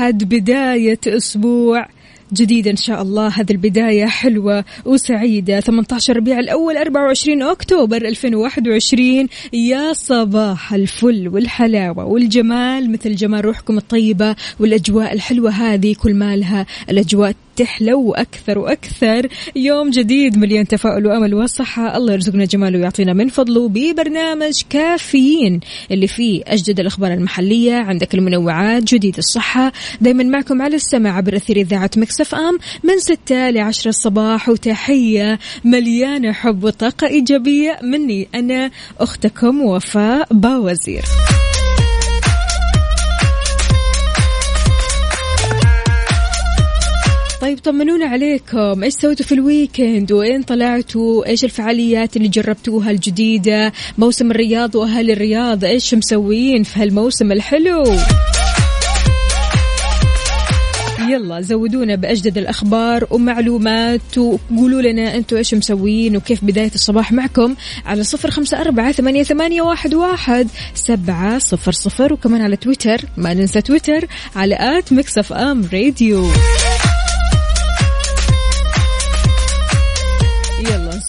الأحد بداية أسبوع جديد إن شاء الله. هذه البداية حلوة وسعيدة. 18 ربيع الأول 24 أكتوبر 2021 يا صباح الفل والحلاوة والجمال مثل جمال روحكم الطيبة والأجواء الحلوة هذه كل مالها الأجواء تحلو أكثر وأكثر. يوم جديد مليان تفاؤل وأمل وصحة. الله يرزقنا جماله ويعطينا من فضله ببرنامج كافيين اللي فيه أجدد الأخبار المحلية. عندك المنوعات جديد الصحة. دايما معكم على السمع عبر أثير إذاعة Mix FM. من 6 ل 10 الصباح. وتحية مليانة حب وطاقة إيجابية مني أنا أختكم وفاء باوزير. طيب طمنونا عليكم. إيش سويتوا في ال weekend وين طلعتوا؟ إيش الفعاليات اللي جربتوها الجديدة؟ موسم الرياض وأهل الرياض إيش مسوين في هالموسم الحلو؟ يلا زودونا بأجدد الأخبار ومعلومات وقولوا لنا أنتوا إيش مسوين وكيف بداية الصباح معكم على صفر خمسة أربعة ثمانية, ثمانية واحد, واحد سبعة صفر صفر. وكمان على تويتر ما ننسى تويتر على at Mix FM Radio.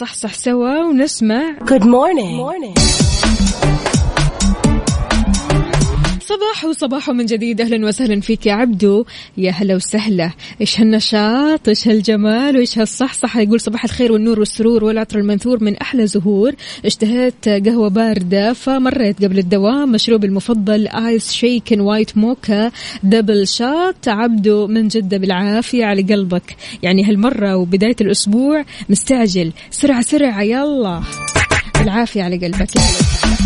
يلا نصحصح سوا ونسمع Good morning. morning. صباح وصباح من جديد. أهلا وسهلا فيك يا عبدو. يا هلا وسهلا. إيش هالنشاط؟ إيش هالجمال؟ وإيش هالصحصحة؟ يقول صباح الخير والنور والسرور والعطر المنثور من أحلى زهور. اشتهيت قهوة باردة فمريت قبل الدوام. مشروبي المفضل iced shaken white mocha. double shot عبدو من جدة بالعافية على قلبك. يعني هالمرة وبداية الأسبوع مستعجل. سرعة سرعة. يلا. بالعافية على قلبك. يا هلا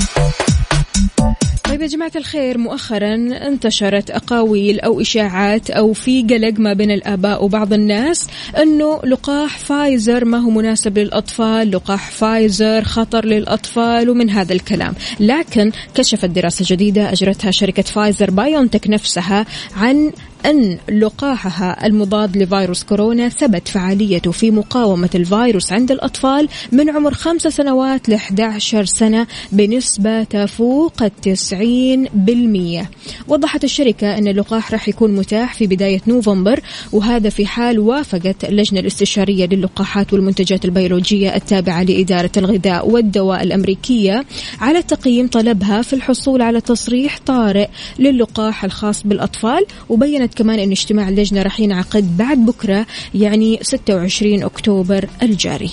طيب يا جماعة الخير مؤخرا انتشرت أقاويل أو إشاعات أو في قلق ما بين الآباء وبعض الناس أنه لقاح فايزر ما هو مناسب للأطفال لقاح فايزر خطر للأطفال ومن هذا الكلام. لكن كشفت دراسة جديدة أجرتها شركة فايزر بايونتك نفسها عن أن لقاحها المضاد لفيروس كورونا ثبت فعاليته في مقاومة الفيروس عند الأطفال من عمر خمسة سنوات ل 11 سنة بنسبة تفوق التسعين بالمية. وضحت الشركة أن اللقاح راح يكون متاح في بداية نوفمبر وهذا في حال وافقت اللجنة الاستشارية للقاحات والمنتجات البيولوجية التابعة لإدارة الغذاء والدواء الأمريكية على تقييم طلبها في الحصول على تصريح طارئ للقاح الخاص بالأطفال وبينت كمان أن اجتماع اللجنة راح ينعقد بعد بكرة يعني 26 أكتوبر الجاري.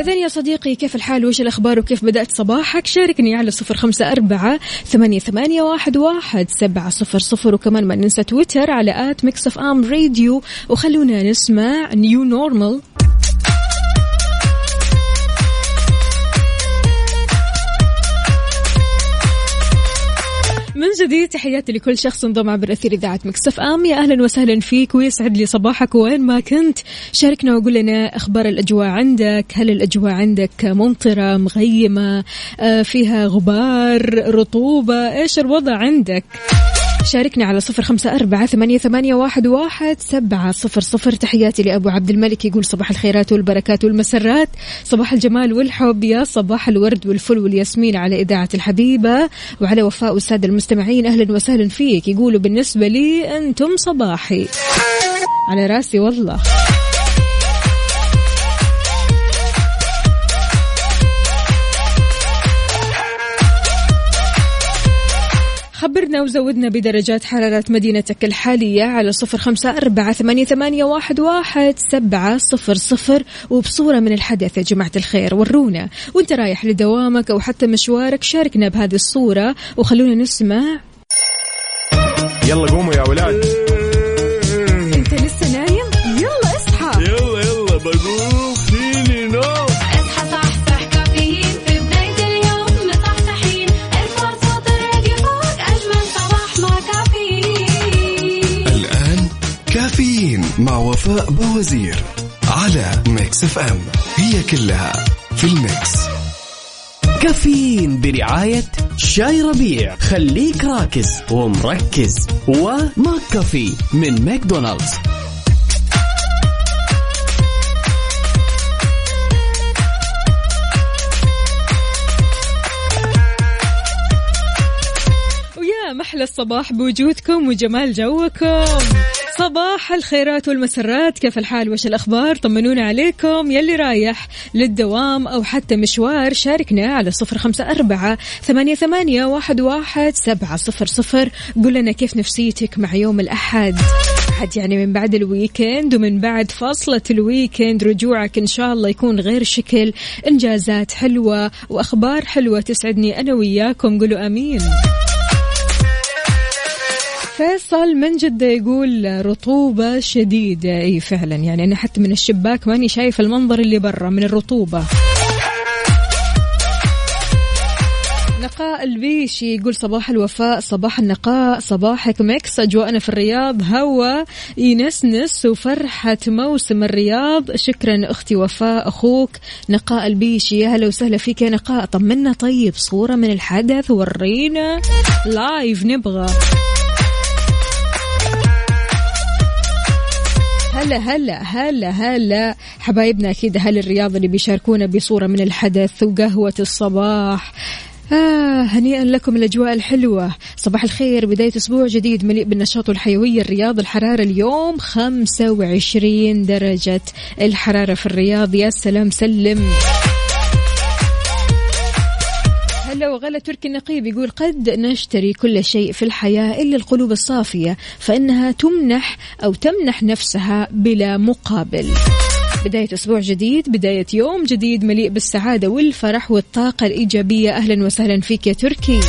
إذا يا صديقي كيف الحال؟ وش الأخبار؟ وكيف بدأت صباحك؟ شاركني على صفر خمسة أربعة ثمانية, ثمانية واحد, واحد سبعة صفر صفر. وكمان ما ننسى تويتر على at Mix FM Radio. وخلونا نسمع New Normal. من جديد تحياتي لكل شخص انضم عبر أثير إذاعة مكسف آم. يا أهلا وسهلا فيك ويسعد لي صباحك وين ما كنت. شاركنا وقول لنا أخبار الأجواء عندك هل الأجواء عندك ممطرة مغيمة آه، فيها غبار رطوبة إيش الوضع عندك؟ شاركنا على صفر خمسة أربعة ثمانية, ثمانية واحد, واحد سبعة صفر صفر. تحياتي لأبو عبد الملك يقول صباح الخيرات والبركات والمسرات. صباح الجمال والحب يا صباح الورد والفل والياسمين على إذاعة الحبيبة وعلى وفاء والسادة المستمعين. أهلا وسهلا فيك. يقولوا بالنسبة لي أنتم صباحي. على راسي والله. خبرنا وزودنا بدرجات حرارة مدينتك الحالية على صفر خمسة أربعة ثمانية, ثمانية واحد, واحد سبعة صفر صفر. وبصورة من الحدث يا جماعة الخير ورونا. وانت رايح لدوامك أو حتى مشوارك شاركنا بهذه الصورة. وخلونا نسمع. يلا قوموا يا ولاد. وفاء بوازير على Mix FM. هي كلها في ال mix. كافيين برعاية شاي ربيع. خليك راكز ومركز. و McCafé من ماكدونالدز. ويا محلى الصباح بوجودكم وجمال جوكم. صباح الخيرات والمسرات. كيف الحال؟ وش الأخبار؟ طمنونا عليكم. يلي رايح للدوام أو حتى مشوار شاركنا على صفر خمسة أربعة ثمانية, ثمانية واحد, واحد سبعة صفر صفر. قول لنا كيف نفسيتك مع يوم الأحد؟ أحد يعني من بعد ال weekend ومن بعد فاصلة ال weekend. رجوعك إن شاء الله يكون غير شكل. إنجازات حلوة وأخبار حلوة تسعدني أنا وياكم. قولوا أمين. فيصل من جدة يقول رطوبة شديدة. إي فعلا. يعني أنا حتى من الشباك ماني شايف المنظر اللي برا من الرطوبة. نقاء البيشي يقول صباح الوفاء صباح النقاء صباحك Mix أجواءنا في الرياض هوا ينسنس وفرحة موسم الرياض. شكرا أختي وفاء أخوك. نقاء البيشي يا هلا وسهلا فيك يا نقاء. طمنا طيب صورة من الحدث ورينا لايف نبغى. هلا هلا هلا هلا. حبايبنا أكيد أهل الرياض اللي بيشاركونا بصورة من الحدث وقهوة الصباح. آه هنيئا لكم الأجواء الحلوة. صباح الخير بداية أسبوع جديد مليء بالنشاط والحيوية الرياض. الحرارة اليوم 25 درجة الحرارة في الرياض. يا سلام سلم. هلا وغلا تركي النقيب يقول قد نشتري كل شيء في الحياة إلا القلوب الصافية فإنها تمنح أو تمنح نفسها بلا مقابل. بداية أسبوع جديد بداية يوم جديد مليء بالسعادة والفرح والطاقة الإيجابية. أهلا وسهلا فيك يا تركي.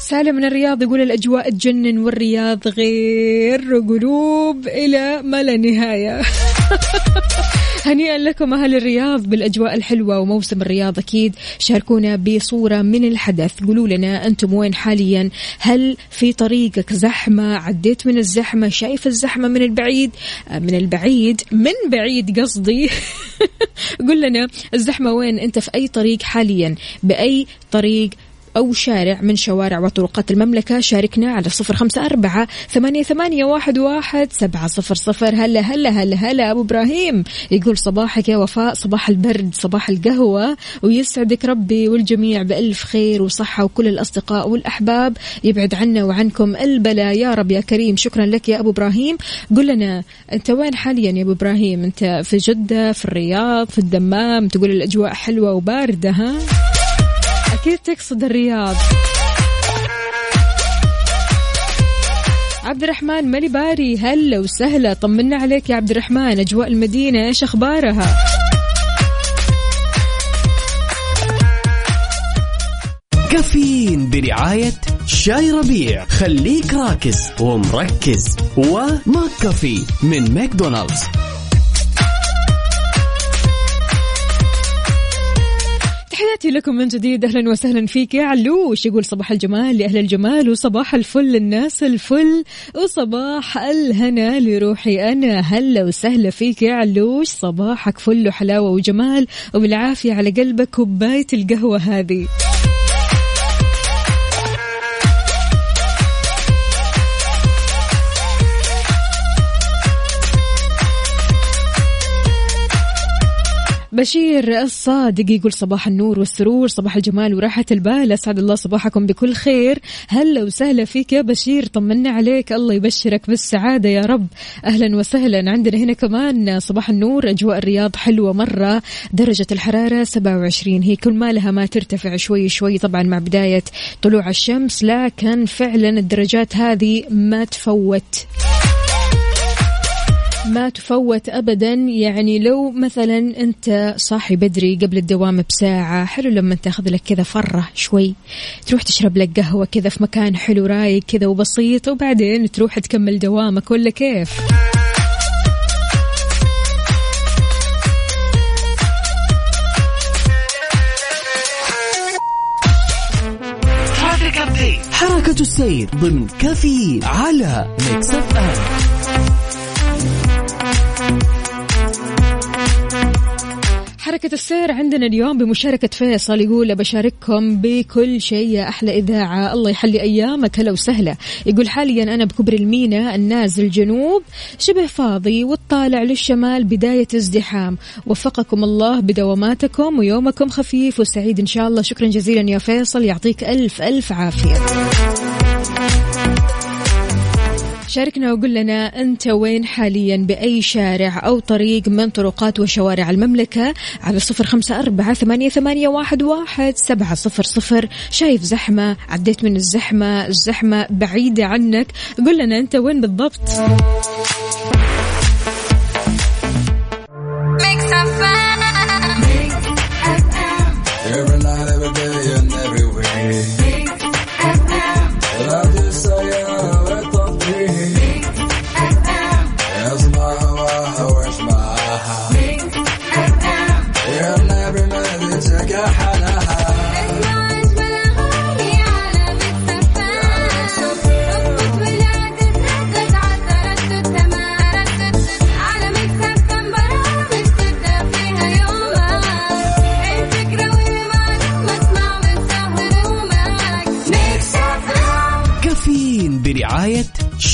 سالم من الرياض يقول الأجواء تجنن والرياض غير قلوب إلى ما لا نهاية. هنيئا لكم أهل الرياض بالأجواء الحلوة وموسم الرياض أكيد. شاركونا بصورة من الحدث. قولوا لنا أنتم وين حاليا؟ هل في طريقك زحمة؟ عديت من الزحمة؟ شايف الزحمة من البعيد؟ آه، من البعيد؟ من بعيد قصدي. قول لنا الزحمة وين؟ أنت في أي طريق حاليا؟ بأي طريق أو شارع من شوارع وطرقات المملكة. شاركنا على صفر خمسة أربعة ثمانية, ثمانية واحد, واحد سبعة صفر صفر. هلا هلا هلا هلا أبو إبراهيم. يقول صباحك يا وفاء صباح البرد صباح القهوة. ويسعدك ربي والجميع بألف خير وصحة وكل الأصدقاء والأحباب. يبعد عنا وعنكم البلاء يا رب يا كريم شكرا لك يا أبو إبراهيم. قل لنا أنت وين حاليا يا أبو إبراهيم؟ أنت في جدة في الرياض في الدمام؟ تقول الأجواء حلوة وباردة ها؟ أكيد تقصد الرياض؟ عبد الرحمن مالي باري هلا وسهلا طمنا عليك يا عبد الرحمن أجواء المدينة إيش أخبارها؟ كافيين برعاية شاي ربيع. خليك راكز ومركز. و McCafé من ماكدونالدز. تحياتي لكم من جديد. أهلا وسهلا فيك يا علوش. يقول صباح الجمال لاهل الجمال وصباح الفل للناس الفل وصباح الهنا لروحي أنا. هلا وسهلا فيك يا علوش. صباحك فل وحلاوة وجمال وبالعافية على قلبك كوبايه القهوة هذه. بشير الصادق يقول صباح النور والسرور صباح الجمال وراحة البال. أسعد الله صباحكم بكل خير. هلا وسهلا فيك يا بشير طمنا عليك. الله يبشرك بالسعادة يا رب. أهلا وسهلا عندنا هنا كمان. صباح النور أجواء الرياض حلوة مرة. درجة الحرارة 27 هي كل ما لها ما ترتفع شوي شوي طبعا مع بداية طلوع الشمس لكن فعلا الدرجات هذه ما تفوت. ما تفوت ابدا. يعني لو مثلا أنت صاحي بدري قبل الدوام بساعة حلو لما تأخذ لك كذا فرة شوي تروح تشرب لك قهوة كذا في مكان حلو رايق كذا وبسيط وبعدين تروح تكمل دوامك ولا كيف؟ حركة السير ضمن كفي على Mix FM حركة السير عندنا اليوم بمشاركة فيصل يقول بشارككم بكل شيء يا أحلى إذاعة. الله يحلي أيامك. هلا وسهلا. يقول حاليا أنا بكبر المينا النازل جنوب شبه فاضي والطالع للشمال بداية ازدحام. وفقكم الله بدواماتكم ويومكم خفيف وسعيد إن شاء الله. شكرا جزيلا يا فيصل. يعطيك ألف ألف عافية. شاركنا وقول لنا أنت وين حاليا بأي شارع أو طريق من طرقات وشوارع المملكة على صفر خمسة أربعة ثمانية, ثمانية واحد, واحد سبعة صفر صفر. شايف زحمة عديت من الزحمة الزحمة بعيدة عنك. قول لنا أنت وين بالضبط؟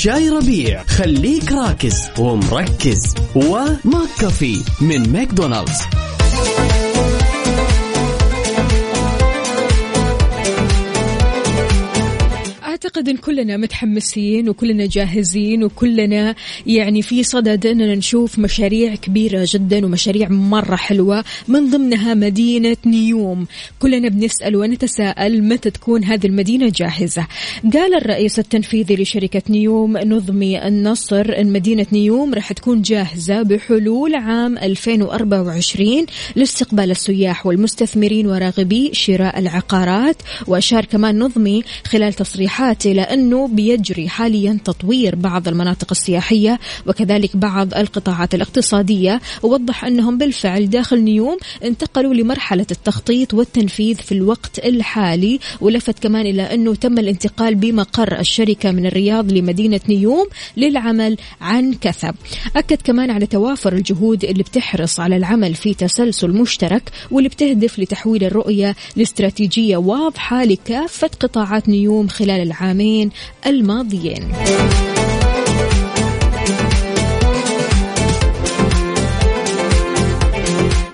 شاي ربيع. خليك راكز ومركز. وماك كافي من ماكدونالدز. أن كلنا متحمسين وكلنا جاهزين وكلنا يعني في صدد أننا نشوف مشاريع كبيرة جدا ومشاريع مرة حلوة. من ضمنها مدينة نيوم. كلنا بنسأل ونتساءل متى تكون هذه المدينة جاهزة. قال الرئيس التنفيذي لشركة نيوم نظمي النصر أن مدينة نيوم راح تكون جاهزة بحلول عام 2024 لاستقبال السياح والمستثمرين وراغبي شراء العقارات. وأشار كمان نظمي خلال تصريحاته لأنه بيجري حاليا تطوير بعض المناطق السياحية وكذلك بعض القطاعات الاقتصادية. ووضح أنهم بالفعل داخل نيوم انتقلوا لمرحلة التخطيط والتنفيذ في الوقت الحالي. ولفت كمان إلى أنه تم الانتقال بمقر الشركة من الرياض لمدينة نيوم للعمل عن كثب. أكد كمان على توافر الجهود اللي بتحرص على العمل في تسلسل مشترك واللي بتهدف لتحويل الرؤية لاستراتيجية واضحة لكافة قطاعات نيوم خلال العامين الماضيين.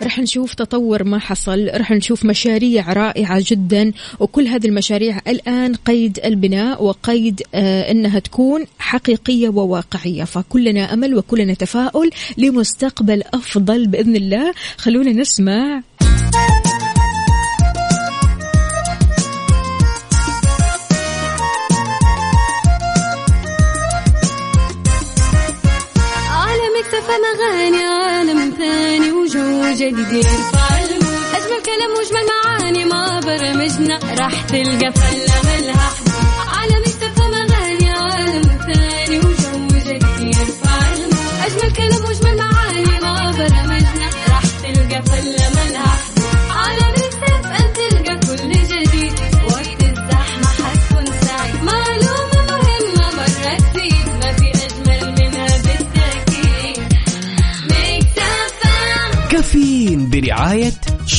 رح نشوف تطور ما حصل رح نشوف مشاريع رائعة جدا وكل هذه المشاريع الآن قيد البناء وقيد آه أنها تكون حقيقية وواقعية. فكلنا أمل وكلنا تفاؤل لمستقبل أفضل بإذن الله. خلونا نسمع. اكتفى مغاني عالم ثاني وجو جديد. يرفع أجمل كلام واجمل معاني ما برمجنا راح تلقى فله ملها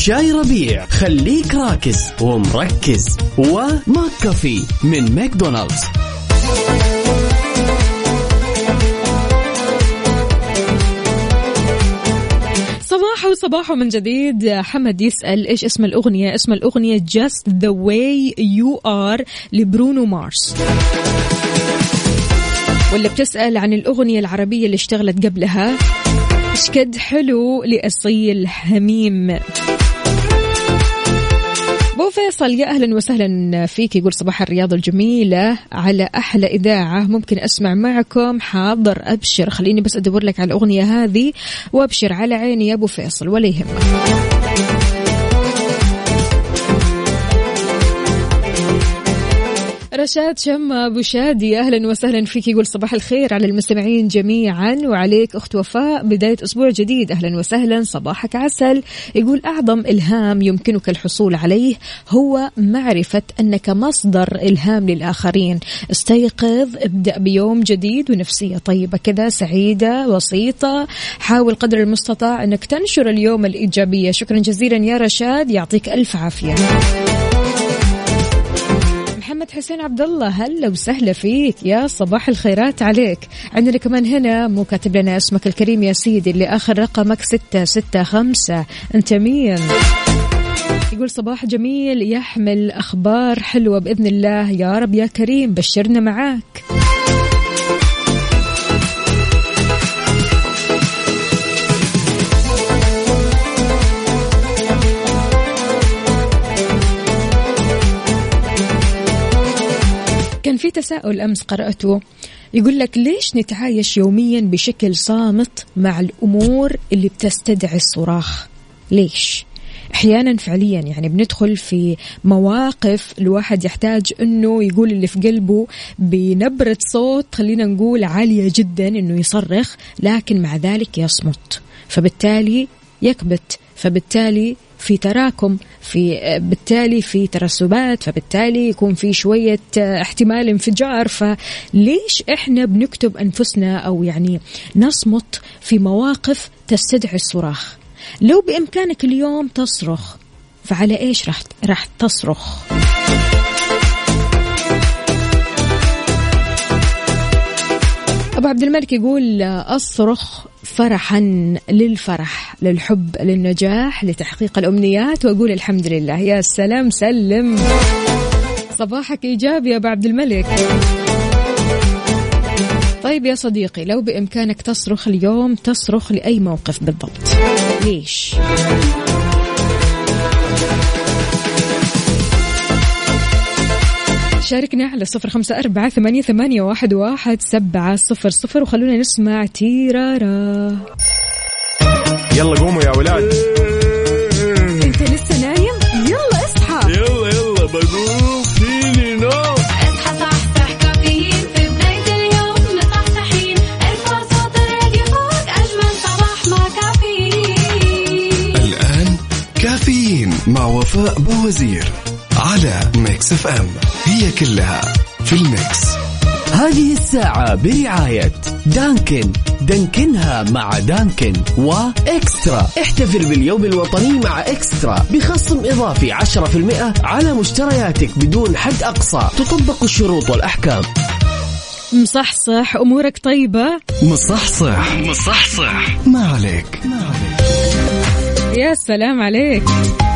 شاي ربيع. خليك راكز ومركز. و McCafé من ماكدونالدز. صباح صباح وصباح من جديد. حمد يسأل إيش اسم الأغنية؟ اسم الأغنية Just the way you are لبرونو مارس. ولا بتسأل عن الأغنية العربية اللي اشتغلت قبلها. قد حلو لأصيل حميم. فيصل يا أهلا وسهلا فيك. يقول صباح الرياضه الجميلة على أحلى إذاعة. ممكن أسمع معكم. حاضر أبشر. خليني بس أدور لك على الأغنية هذه وأبشر على عيني يا أبو فيصل. ولا يهمك. رشاد شمة أبو شادي أهلا وسهلا فيك. يقول صباح الخير على المستمعين جميعا وعليك أخت وفاء. بداية أسبوع جديد أهلا وسهلا. صباحك عسل. يقول أعظم إلهام يمكنك الحصول عليه هو معرفة أنك مصدر إلهام للآخرين. استيقظ ابدأ بيوم جديد ونفسية طيبة كذا سعيدة بسيطة حاول قدر المستطاع أنك تنشر اليوم الإيجابية. شكرا جزيلا يا رشاد. يعطيك ألف عافية. محمد حسين عبد الله هلا وسهلا فيك. يا صباح الخيرات عليك. عندنا كمان هنا مو كاتب لنا اسمك الكريم يا سيدي اللي آخر رقمك ستة ستة خمسة. أنت مين؟ يقول صباح جميل يحمل أخبار حلوة بإذن الله. يا رب يا كريم بشرنا معاك. في تساؤل أمس قرأته. يقول لك ليش نتعايش يوميا بشكل صامت مع الأمور اللي بتستدعي الصراخ؟ ليش؟ أحيانا فعليا يعني بندخل في مواقف الواحد يحتاج إنه يقول اللي في قلبه بنبرة صوت خلينا نقول عالية جدا إنه يصرخ لكن مع ذلك يصمت. فبالتالي يكبت فبالتالي في تراكم في بالتالي في ترسبات فبالتالي يكون في شوية احتمال انفجار. فليش إحنا بنكتب أنفسنا أو يعني نصمت في مواقف تستدعي الصراخ؟ لو بإمكانك اليوم تصرخ فعلى إيش راح راح تصرخ؟ أبو عبد الملك يقول أصرخ فرحا للفرح للحب للنجاح لتحقيق الأمنيات. وأقول الحمد لله. يا سلام سلم. صباحك ايجابي يا ابو عبد الملك. طيب يا صديقي لو بإمكانك تصرخ اليوم تصرخ لأي موقف بالضبط. ليش؟ شاركنا على صفر خمسة أربعة ثمانية, ثمانية واحد, واحد سبعة صفر صفر وخلونا نسمع تيرارا. يلا قوموا يا ولاد. انت لسه نايم؟ يلا اصحى. يلا يلا بقوم. فيني نو اصحى صحصح كافيين في بداية اليوم. مصحصحين ارفع صوت الراديو فوق. أجمل صباح مع كافيين. الآن كافيين مع وفاء بوزير. على Mix FM. هي كلها في ال mix. هذه الساعة برعاية Dunkin. دانكنها مع Dunkin و eXtra احتفل باليوم الوطني مع eXtra. بخصم إضافي 10% على مشترياتك بدون حد أقصى. تطبق الشروط والأحكام. مصحصح أمورك طيبة؟ مصحصح مصحصح ما عليك. ما عليك. يا سلام عليك.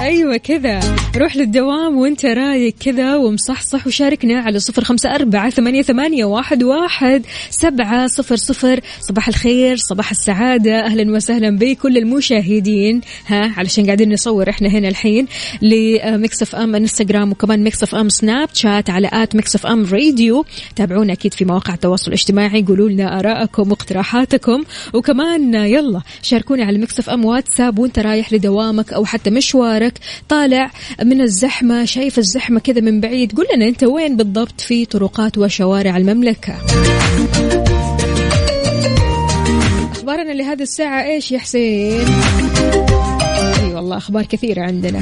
أيوه كذا. روح للدوام وأنت رايق كذا ومصحصح وشاركنا على صفر خمسة أربعة ثمانية, ثمانية واحد, واحد سبعة صفر صفر. صباح الخير صباح السعادة. أهلا وسهلا بكل المشاهدين. ها علشان قاعدين نصور إحنا هنا الحين ل Mix FM انستغرام وكمان Mix FM سناب شات على at Mix FM Radio تابعونا أكيد في مواقع التواصل الاجتماعي. قولوا لنا آرائكم واقتراحاتكم. وكمان يلا شاركونا على Mix FM واتساب وأنت رايح لدوامك أو حتى مشوارك. طالع من الزحمة شايف الزحمة كذا من بعيد. قول لنا أنت وين بالضبط في طرقات وشوارع المملكة؟ أخبارنا لهذه الساعة إيش يا حسين؟ أي والله أخبار كثيرة عندنا.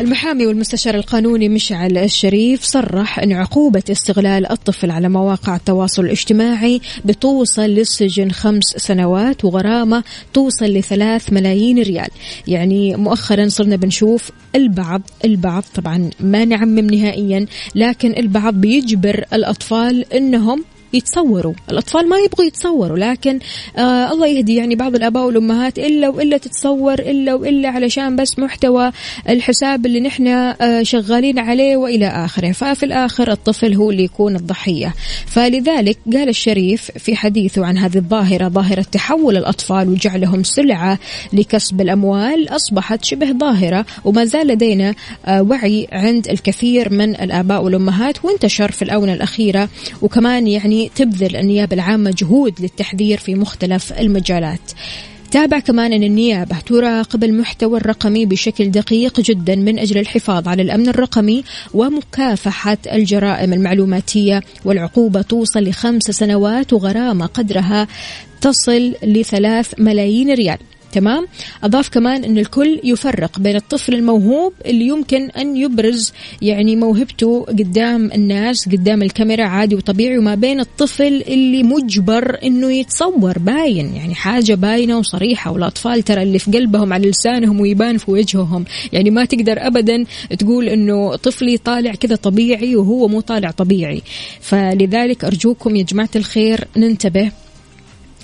المحامي والمستشار القانوني مشعل الشريف صرح أن عقوبة استغلال الطفل على مواقع التواصل الاجتماعي بتوصل للسجن خمس سنوات وغرامة توصل لثلاث ملايين ريال. يعني مؤخرا صرنا بنشوف البعض البعض طبعا ما نعمم نهائيا لكن البعض بيجبر الأطفال أنهم يتصوروا. الأطفال ما يبغوا يتصوروا لكن آه الله يهدي يعني بعض الآباء والأمهات إلا وإلا تتصور إلا وإلا علشان بس محتوى الحساب اللي نحن آه شغالين عليه وإلى آخره. ففي الآخر الطفل هو اللي يكون الضحية. فلذلك قال الشريف في حديثه عن هذه الظاهرة ظاهرة تحول الأطفال وجعلهم سلعة لكسب الأموال أصبحت شبه ظاهرة وما زال لدينا آه وعي عند الكثير من الآباء والأمهات وانتشر في الآونة الأخيرة وكمان يعني تبذل النيابة العامة جهود للتحذير في مختلف المجالات. تابع كمان أن النيابة تراقب المحتوى الرقمي بشكل دقيق جدا من أجل الحفاظ على الأمن الرقمي ومكافحة الجرائم المعلوماتية والعقوبة توصل لخمس سنوات وغرامة قدرها تصل لثلاث ملايين ريال. تمام؟ أضاف كمان أن الكل يفرق بين الطفل الموهوب اللي يمكن أن يبرز يعني موهبته قدام الناس قدام الكاميرا عادي وطبيعي وما بين الطفل اللي مجبر أنه يتصور باين يعني حاجة باينة وصريحة والأطفال ترى اللي في قلبهم على لسانهم ويبان في وجههم. يعني ما تقدر أبدا تقول أنه طفلي طالع كذا طبيعي وهو مو طالع طبيعي. فلذلك أرجوكم يا جماعة الخير ننتبه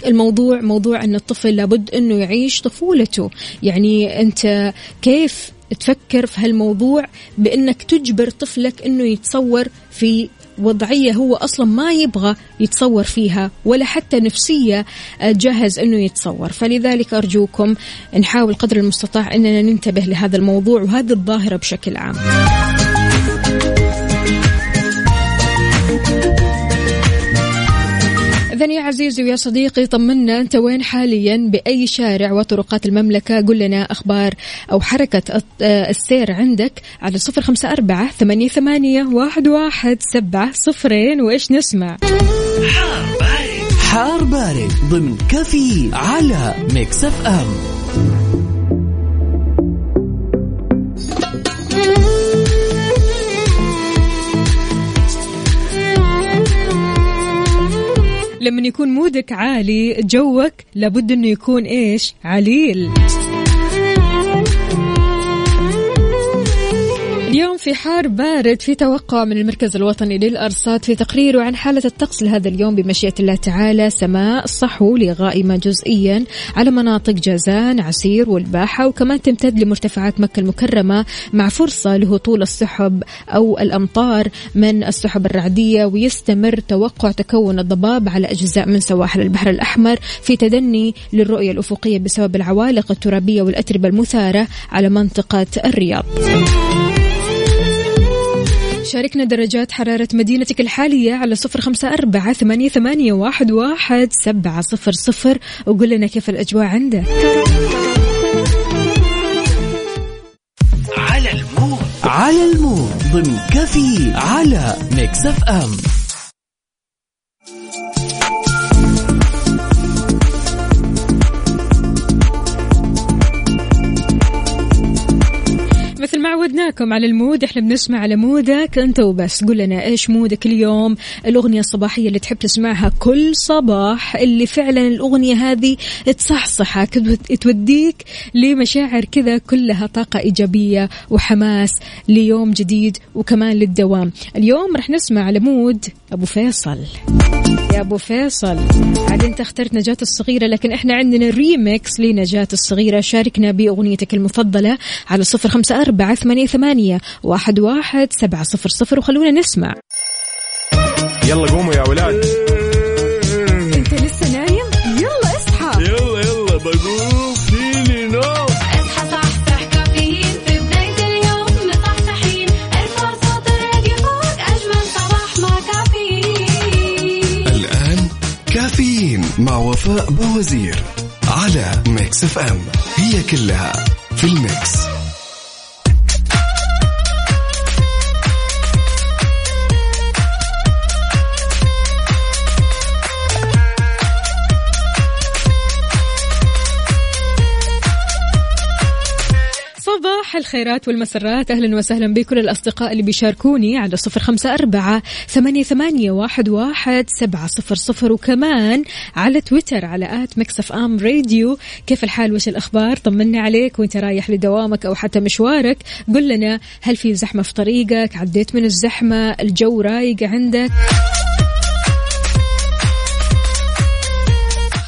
الموضوع موضوع أن الطفل لابد أنه يعيش طفولته. يعني أنت كيف تفكر في هالموضوع بأنك تجبر طفلك أنه يتصور في وضعية هو أصلا ما يبغى يتصور فيها ولا حتى نفسية جاهز أنه يتصور. فلذلك أرجوكم نحاول قدر المستطاع أننا ننتبه لهذا الموضوع وهذه الظاهرة بشكل عام. إذا يا عزيزي ويا صديقي طمنا أنت وين حاليا؟ بأي شارع وطرقات المملكة؟ قل لنا أخبار أو حركة السير عندك على صفر خمسة أربعة ثمانية, ثمانية واحد, واحد سبعة صفرين. وإيش نسمع؟ حار بارد. ضمن كفي على Mix FM. لما يكون مودك عالي جوك لابد إنه يكون إيش؟ عليل. في حار بارد في توقع من المركز الوطني للأرصاد في تقريره عن حالة الطقس لهذا اليوم بمشيئة الله تعالى سماء صحو لغائمة جزئيا على مناطق جازان عسير والباحة وكمان تمتد لمرتفعات مكة المكرمة مع فرصة لهطول السحب أو الأمطار من السحب الرعدية ويستمر توقع تكون الضباب على أجزاء من سواحل البحر الأحمر في تدني للرؤية الأفقية بسبب العوالق الترابية والأتربة المثارة على منطقة الرياض. شاركنا درجات حرارة مدينتك الحالية على صفر خمسة أربعة ثمانية, ثمانية واحد, واحد سبعة صفر صفر وقول لنا كيف الأجواء عندك. على ال mood. على ال mood. ضمن كفي على Mix FM. مثل ما عودناكم على ال mood إحنا بنسمع على mood ك أنت وبس. قول لنا إيش mood ك اليوم؟ الأغنية الصباحية اللي تحب تسمعها كل صباح اللي فعلا الأغنية هذه تصحصحك توديك لمشاعر كذا كلها طاقة إيجابية وحماس ليوم جديد وكمان للدوام. اليوم رح نسمع على mood أبو فيصل. يا أبو فيصل عاد أنت اخترت نجاة الصغيرة لكن إحنا عندنا ريميكس لنجاة الصغيرة. شاركنا بأغنيتك المفضلة على صفر خمسة أربعة ثمانية, ثمانية واحد, واحد سبعة صفر صفر وخلونا نسمع. يلا قوموا يا ولاد. انت لسه نايم؟ يلا اصحى. يلا يلا بقوم. فيني نوم. اصحى صحصح كافيين. في بداية اليوم مصحصحين ارفع صوت الراديو فوق أجمل صباح مع كافيين. الآن كافيين مع وفاء بوزير على Mix FM. هي كلها في ال mix. صباح الخيرات والمسرات. أهلا وسهلا بكل الأصدقاء اللي بيشاركوني على صفر خمسة أربعة ثمانية, ثمانية واحد, واحد سبعة صفر صفر. وكمان على تويتر على at Mix FM Radio. كيف الحال؟ وش الأخبار؟ طمنا عليك. وأنت رايح لدوامك أو حتى مشوارك. قل لنا هل في زحمة في طريقك؟ عديت من الزحمة؟ الجو رايق عندك؟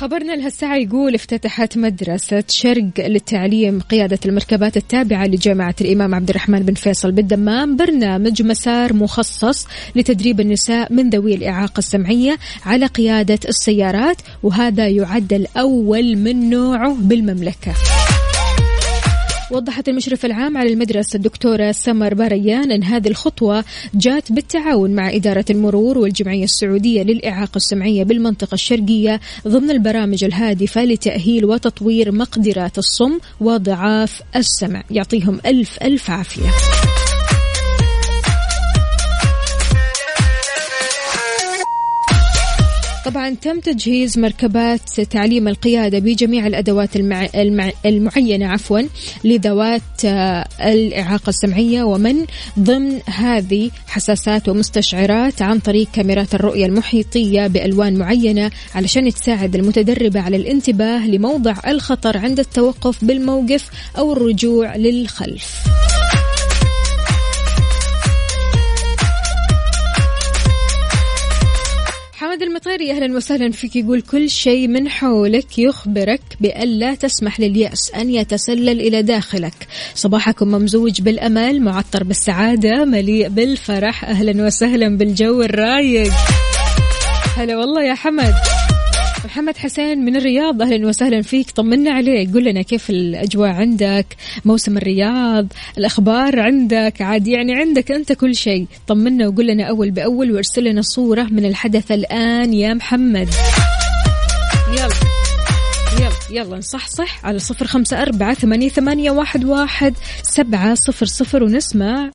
خبرنا لهالساعة يقول افتتحت مدرسة شرق للتعليم قيادة المركبات التابعة لجامعة الإمام عبد الرحمن بن فيصل بالدمام برنامج مسار مخصص لتدريب النساء من ذوي الإعاقة السمعية على قيادة السيارات وهذا يعد الأول من نوعه بالمملكة. وضحت المشرف العام على المدرسة الدكتورة سمر باريان أن هذه الخطوة جات بالتعاون مع إدارة المرور والجمعية السعودية للإعاقة السمعية بالمنطقة الشرقية ضمن البرامج الهادفة لتأهيل وتطوير مقدرات الصم وضعاف السمع. يعطيهم ألف ألف عافية. طبعا تم تجهيز مركبات تعليم القيادة بجميع الأدوات المع... المع... المعينة عفوا لذوات آه، الإعاقة السمعية ومن ضمن هذه حساسات ومستشعرات عن طريق كاميرات الرؤية المحيطية بألوان معينة علشان تساعد المتدربة على الانتباه لموضع الخطر عند التوقف بالموقف أو الرجوع للخلف. حمد المطيري أهلا وسهلا فيك. يقول كل شيء من حولك يخبرك بأن لا تسمح لليأس أن يتسلل إلى داخلك. صباحكم ممزوج بالأمل معطر بالسعادة مليء بالفرح. أهلا وسهلا بالجو الرايق. هلا والله يا حمد. محمد حسين من الرياض أهلا وسهلا فيك. طمنا عليك. قول لنا كيف الأجواء عندك؟ موسم الرياض الأخبار عندك؟ عاد يعني عندك أنت كل شيء. طمنا وقول لنا أول بأول وارسل لنا صورة من الحدث الآن. يا محمد. يلا. يلا. يلا. نصحصح على صفر خمسة أربعة ثمانية, ثمانية واحد, واحد سبعة صفر صفر ونسمع.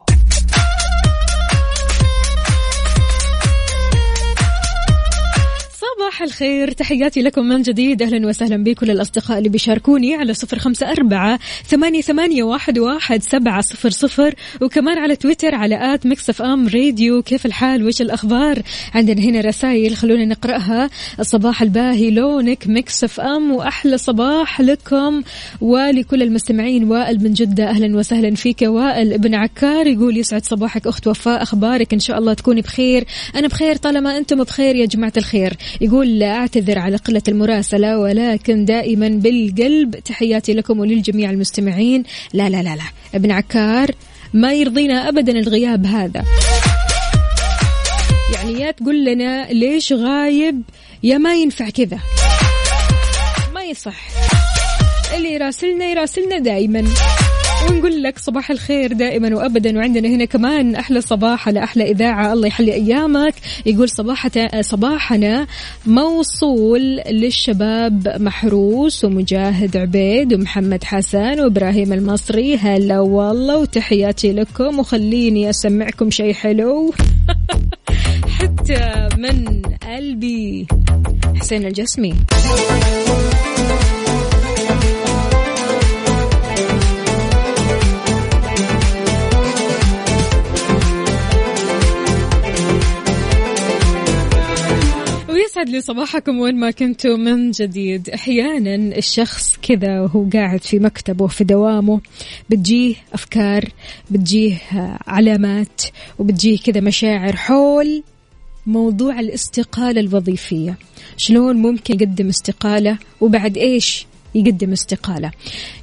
صباح الخير. تحياتي لكم من جديد. أهلا وسهلا بكل الأصدقاء اللي بيشاركوني على صفر خمسة أربعة ثمانية, ثمانية واحد, واحد سبعة صفر صفر وكمان على تويتر على آت مكسف أم راديو. كيف الحال؟ وش الأخبار؟ عندنا هنا رسائل خلونا نقرأها. الصباح الباهي لونك مكسف أم وأحلى صباح لكم. ولكل المستمعين وائل من جدة أهلا وسهلا فيك. وائل ابن عكار يقول يسعد صباحك أخت وفاء. أخبارك إن شاء الله تكوني بخير. أنا بخير طالما أنتم بخير يا جماعة الخير. يقول لا أعتذر على قلة المراسلة ولكن دائما بالقلب تحياتي لكم وللجميع المستمعين. لا لا لا لا. ابن عكار ما يرضينا أبدا الغياب هذا. يعني يا تقول لنا ليش غايب يا ما ينفع كذا. ما يصح. اللي يراسلنا يراسلنا دائما. ونقول لك صباح الخير دائما وابدا. وعندنا هنا كمان أحلى صباح على أحلى إذاعة. الله يحلي أيامك. يقول صباحة صباحنا موصول للشباب محروس ومجاهد عبيد ومحمد حسن وإبراهيم المصري. هلا والله وتحياتي لكم. وخليني أسمعكم شيء حلو. حتى من قلبي. حسين الجسمي. ويسعد لي صباحكم وين ما كنتوا. من جديد. أحيانا الشخص كذا وهو قاعد في مكتبه في دوامه بتجيه أفكار بتجيه علامات وبتجيه كذا مشاعر حول موضوع الاستقالة الوظيفية. شلون ممكن يقدم استقالة وبعد إيش يقدم استقالة؟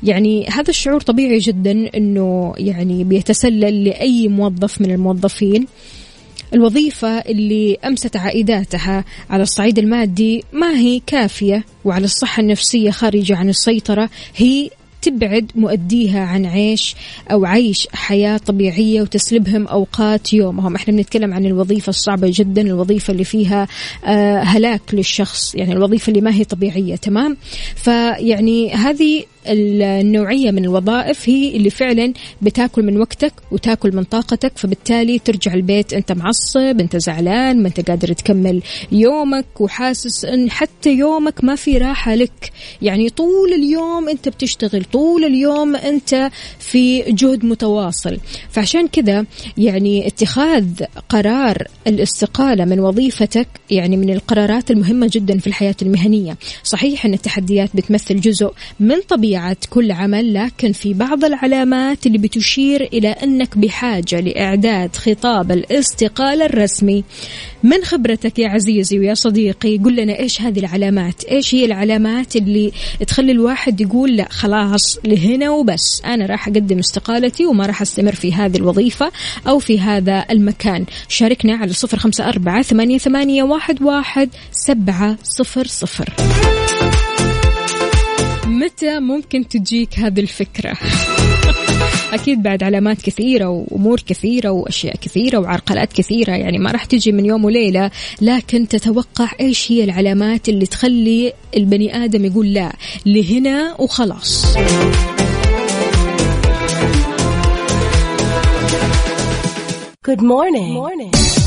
يعني هذا الشعور طبيعي جدا أنه يعني بيتسلل لأي موظف من الموظفين. الوظيفة اللي أمست عائداتها على الصعيد المادي ما هي كافية وعلى الصحة النفسية خارجة عن السيطرة هي تبعد مؤديها عن عيش أو عيش حياة طبيعية وتسلبهم أوقات يومهم. إحنا بنتكلم عن الوظيفة الصعبة جدا الوظيفة اللي فيها آه هلاك للشخص يعني الوظيفة اللي ما هي طبيعية تمام؟ فيعني هذه النوعية من الوظائف هي اللي فعلا بتاكل من وقتك وتاكل من طاقتك فبالتالي ترجع البيت أنت معصب أنت زعلان ما أنت قادر تكمل يومك وحاسس إن حتى يومك ما في راحة لك. يعني طول اليوم أنت بتشتغل طول اليوم أنت في جهد متواصل. فعشان كذا يعني اتخاذ قرار الاستقالة من وظيفتك يعني من القرارات المهمة جدا في الحياة المهنية. صحيح إن التحديات بتمثل جزء من طبيعة كل عمل لكن في بعض العلامات اللي بتشير إلى أنك بحاجة لإعداد خطاب الاستقالة الرسمي. من خبرتك يا عزيزي ويا صديقي قل لنا إيش هذه العلامات؟ إيش هي العلامات اللي تخلي الواحد يقول لا خلاص لهنا وبس أنا راح أقدم استقالتي وما راح أستمر في هذه الوظيفة أو في هذا المكان. شاركنا على صفر خمسة أربعة ثمانية واحد, واحد سبعة صفر صفر. متى ممكن تجيك هذه الفكرة؟ أكيد بعد علامات كثيرة وأمور كثيرة وأشياء كثيرة وعرقلات كثيرة يعني ما راح تجي من يوم وليلة لكن تتوقع إيش هي العلامات اللي تخلي البني آدم يقول لا لهنا وخلاص Good morning. morning.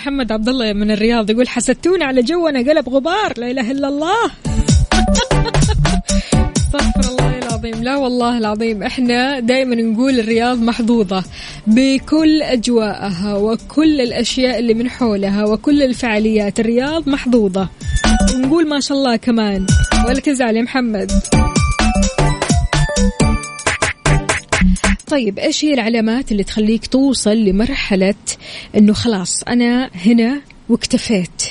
محمد عبد الله من الرياض يقول حسدتونا على جونا قلب غبار لا إله إلا الله. استغفر الله العظيم. لا والله العظيم إحنا دائما نقول الرياض محظوظة بكل أجواءها وكل الأشياء اللي من حولها وكل الفعاليات الرياض محظوظة. ونقول ما شاء الله كمان. ولا تزعل يا محمد. طيب إيش هي العلامات اللي تخليك توصل لمرحلة إنه خلاص أنا هنا واكتفيت؟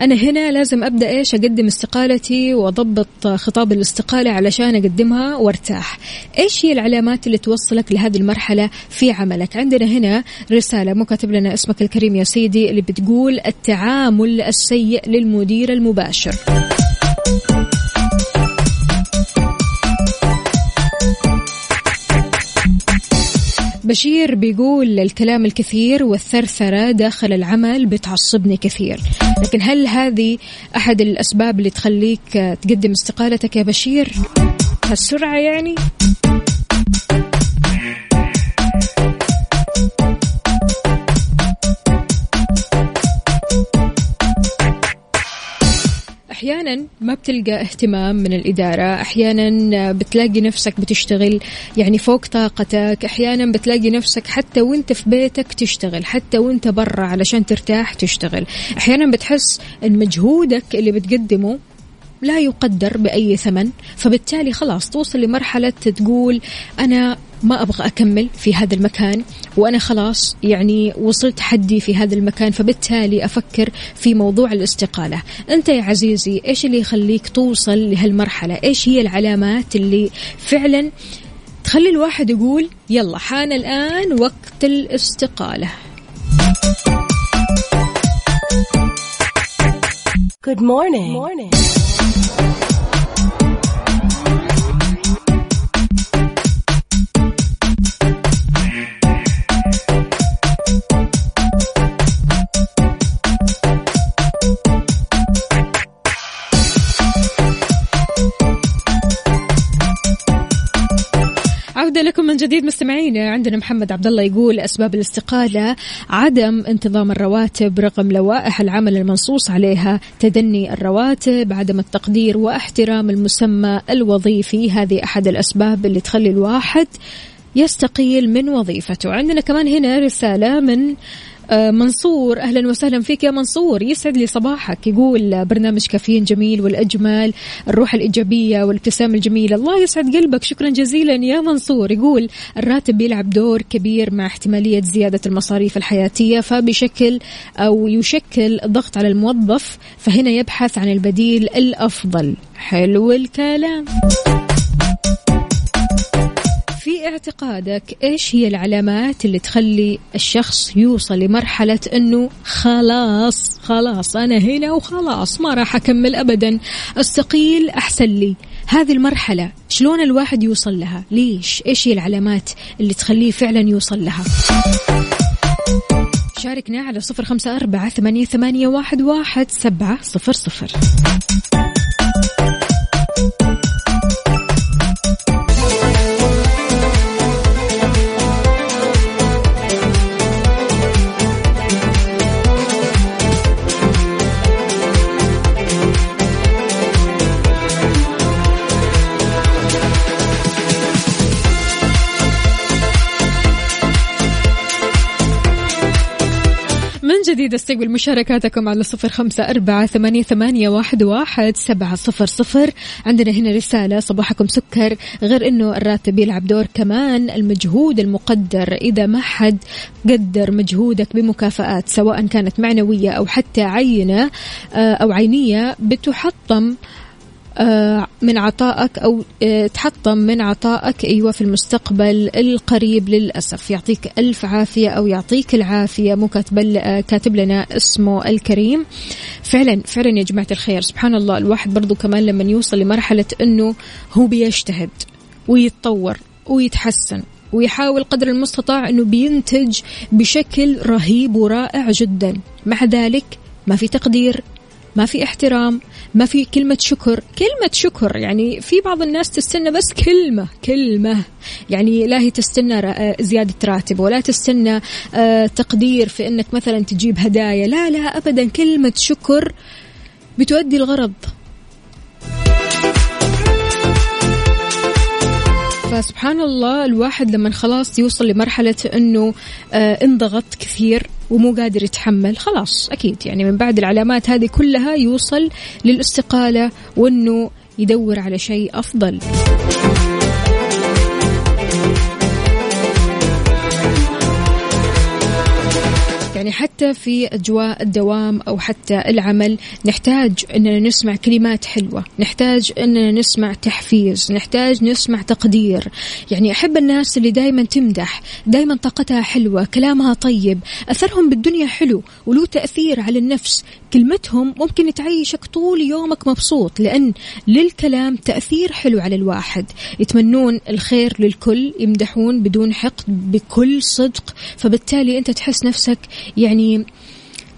أنا هنا لازم أبدأ إيش؟ أقدم استقالتي وأضبط خطاب الاستقالة علشان أقدمها وأرتاح. إيش هي العلامات اللي توصلك لهذه المرحلة في عملك؟ عندنا هنا رسالة مو كاتب لنا اسمك الكريم يا سيدي اللي بتقول التعامل السيء للمدير المباشر. بشير بيقول الكلام الكثير والثرثرة داخل العمل بتعصبني كثير. لكن هل هذه أحد الأسباب اللي تخليك تقدم استقالتك يا بشير؟ هالسرعة يعني؟ أحيانا ما بتلقى اهتمام من الإدارة أحيانا بتلاقي نفسك بتشتغل يعني فوق طاقتك أحيانا بتلاقي نفسك حتى وأنت في بيتك تشتغل حتى وأنت برا علشان ترتاح تشتغل. أحيانا بتحس إن مجهودك اللي بتقدمه لا يقدر بأي ثمن فبالتالي خلاص توصل لمرحلة تقول أنا ما أبغى أكمل في هذا المكان وأنا خلاص يعني وصلت حدي في هذا المكان فبالتالي أفكر في موضوع الاستقالة أنت يا عزيزي إيش اللي يخليك توصل لهالمرحلة إيش هي العلامات اللي فعلا تخلي الواحد يقول يلا حان الآن وقت الاستقالة Good morning. morning. لكم من جديد مستمعينا عندنا محمد عبد الله يقول أسباب الاستقالة عدم انتظام الرواتب رغم لوائح العمل المنصوص عليها تدني الرواتب عدم التقدير واحترام المسمى الوظيفي. هذه أحد الأسباب اللي تخلي الواحد يستقيل من وظيفته. عندنا كمان هنا رسالة من منصور أهلا وسهلا فيك يا منصور. يسعد لي صباحك. يقول برنامج كافيين جميل والأجمال الروح الإيجابية والابتسامه الجميله الله يسعد قلبك. شكرا جزيلا يا منصور. يقول الراتب بيلعب دور كبير مع احتمالية زيادة المصاريف الحياتية فبشكل أو يشكل ضغط على الموظف فهنا يبحث عن البديل الأفضل. حلو الكلام. في اعتقادك إيش هي العلامات اللي تخلي الشخص يوصل لمرحلة إنه خلاص خلاص أنا هنا وخلاص ما راح أكمل ابدا أستقيل أحسن لي. هذه المرحلة شلون الواحد يوصل لها؟ ليش؟ إيش هي العلامات اللي تخليه فعلا يوصل لها؟ شاركنا على صفر خمسة أربعة ثمانية, ثمانية واحد, واحد سبعة صفر صفر. جديد استقبل مشاركاتكم على صفر خمسة أربعة ثمانية, ثمانية واحد, واحد سبعة صفر صفر. عندنا هنا رسالة صباحكم سكر غير أنه الراتب يلعب دور كمان. المجهود المقدر إذا ما حد قدر مجهودك بمكافآت سواء كانت معنوية أو حتى عينة آه، أو عينية بتحطم من عطائك أو آه، تحطم من عطائك أيوة في المستقبل القريب للأسف. يعطيك ألف عافية أو يعطيك العافية مو كاتب آه، كاتب لنا اسمه الكريم. فعلا فعلا يا جماعة الخير. سبحان الله الواحد برضو كمان لما يوصل لمرحلة أنه هو بيجتهد ويتطور ويتحسن ويحاول قدر المستطاع أنه بينتج بشكل رهيب ورائع جدا. مع ذلك ما في تقدير. ما في احترام ما في كلمة شكر. كلمة شكر يعني في بعض الناس تستنى بس كلمة كلمة. يعني لا هي تستنى زيادة راتب ولا تستنى آه، تقدير في أنك مثلا تجيب هدايا. لا لا أبدا كلمة شكر بتؤدي الغرض. فسبحان الله الواحد لما خلاص يوصل لمرحلة أنه آه انضغط كثير ومو قادر يتحمل خلاص أكيد يعني من بعد العلامات هذه كلها يوصل للاستقالة وأنه يدور على شيء أفضل. يعني حتى في أجواء الدوام أو حتى العمل نحتاج أننا نسمع كلمات حلوة نحتاج أننا نسمع تحفيز نحتاج نسمع تقدير. يعني أحب الناس اللي دايما تمدح دايما طاقتها حلوة كلامها طيب أثرهم بالدنيا حلو وله تأثير على النفس. كلمتهم ممكن تعيشك طول يومك مبسوط لأن للكلام تأثير حلو على الواحد. يتمنون الخير للكل يمدحون بدون حقد بكل صدق. فبالتالي أنت تحس نفسك يعني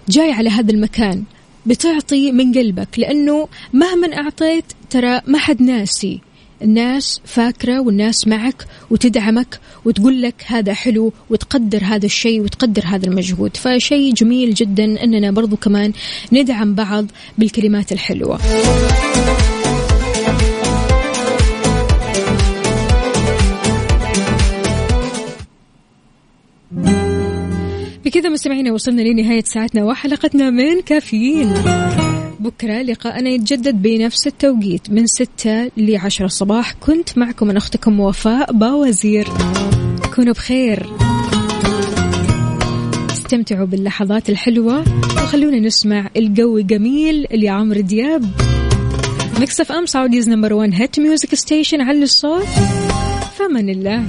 جاي على هذا المكان بتعطي من قلبك لأنه مهما أعطيت ترى ما حد ناسي. الناس فاكرة والناس معك وتدعمك وتقول لك هذا حلو وتقدر هذا الشيء وتقدر هذا المجهود. فشيء جميل جدا أننا برضو كمان ندعم بعض بالكلمات الحلوة. بكذا مستمعينا وصلنا لنهاية ساعتنا وحلقتنا من كافيين. بكرة لقاءنا يتجدد بنفس التوقيت من ستة لعشرة الصباح كنت معكم من أختكم وفاء باوزير. كونوا بخير. استمتعوا باللحظات الحلوة وخلونا نسمع القوي جميل لعمرو دياب. Mix FM Saudi's number 1 hit music station على الصوت. فمن الله.